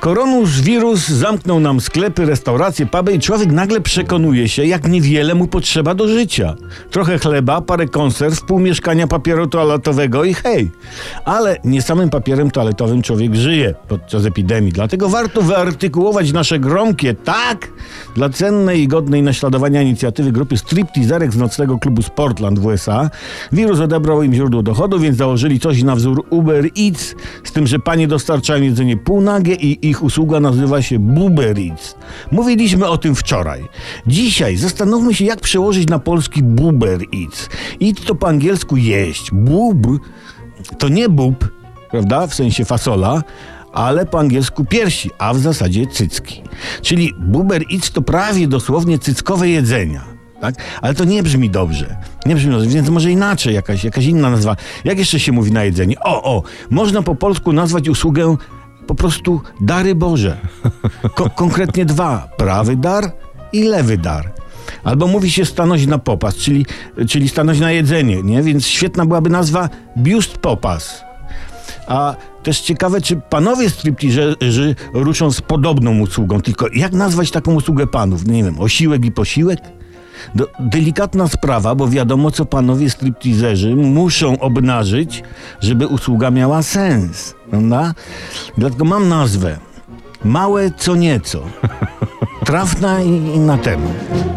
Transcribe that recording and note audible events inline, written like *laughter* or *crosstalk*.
Koronawirus zamknął nam sklepy, restauracje, puby i człowiek nagle przekonuje się, jak niewiele mu potrzeba do życia. Trochę chleba, parę konserw, pół mieszkania papieru toaletowego i hej. Ale nie samym papierem toaletowym człowiek żyje podczas epidemii. Dlatego warto wyartykułować nasze gromkie, tak, dla cennej i godnej naśladowania inicjatywy grupy stripteaserek z nocnego klubu Sportland w USA. Wirus odebrał im źródło dochodu, więc założyli coś na wzór Uber Eats, z tym, że panie dostarczają jedzenie półnagie i ich usługa nazywa się Buber Eats. Mówiliśmy o tym wczoraj. Dzisiaj zastanówmy się, jak przełożyć na polski Buber Eats. Eat to po angielsku jeść. Bub to nie bób, prawda, w sensie fasola, ale po angielsku piersi, a w zasadzie cycki. Czyli Buber Eats to prawie dosłownie cyckowe jedzenia. Tak? Ale to nie brzmi dobrze. Nie brzmi dobrze, więc może inaczej, jakaś, jakaś inna nazwa. Jak jeszcze się mówi na jedzenie? O, o, można po polsku nazwać usługę po prostu dary Boże. Ko- *laughs* konkretnie dwa. Prawy dar i lewy dar. Albo mówi się stanąć na popas, czyli, czyli stanąć na jedzenie, nie? Więc świetna byłaby nazwa biust popas. A też ciekawe, czy panowie stripteaserzy ruszą z podobną usługą, tylko jak nazwać taką usługę panów? Nie wiem, osiłek i posiłek? Do, delikatna sprawa, bo wiadomo, co panowie stripteaserzy muszą obnażyć, żeby usługa miała sens, prawda? Dlatego mam nazwę. Małe co nieco. *laughs* Trafna i, i na temat.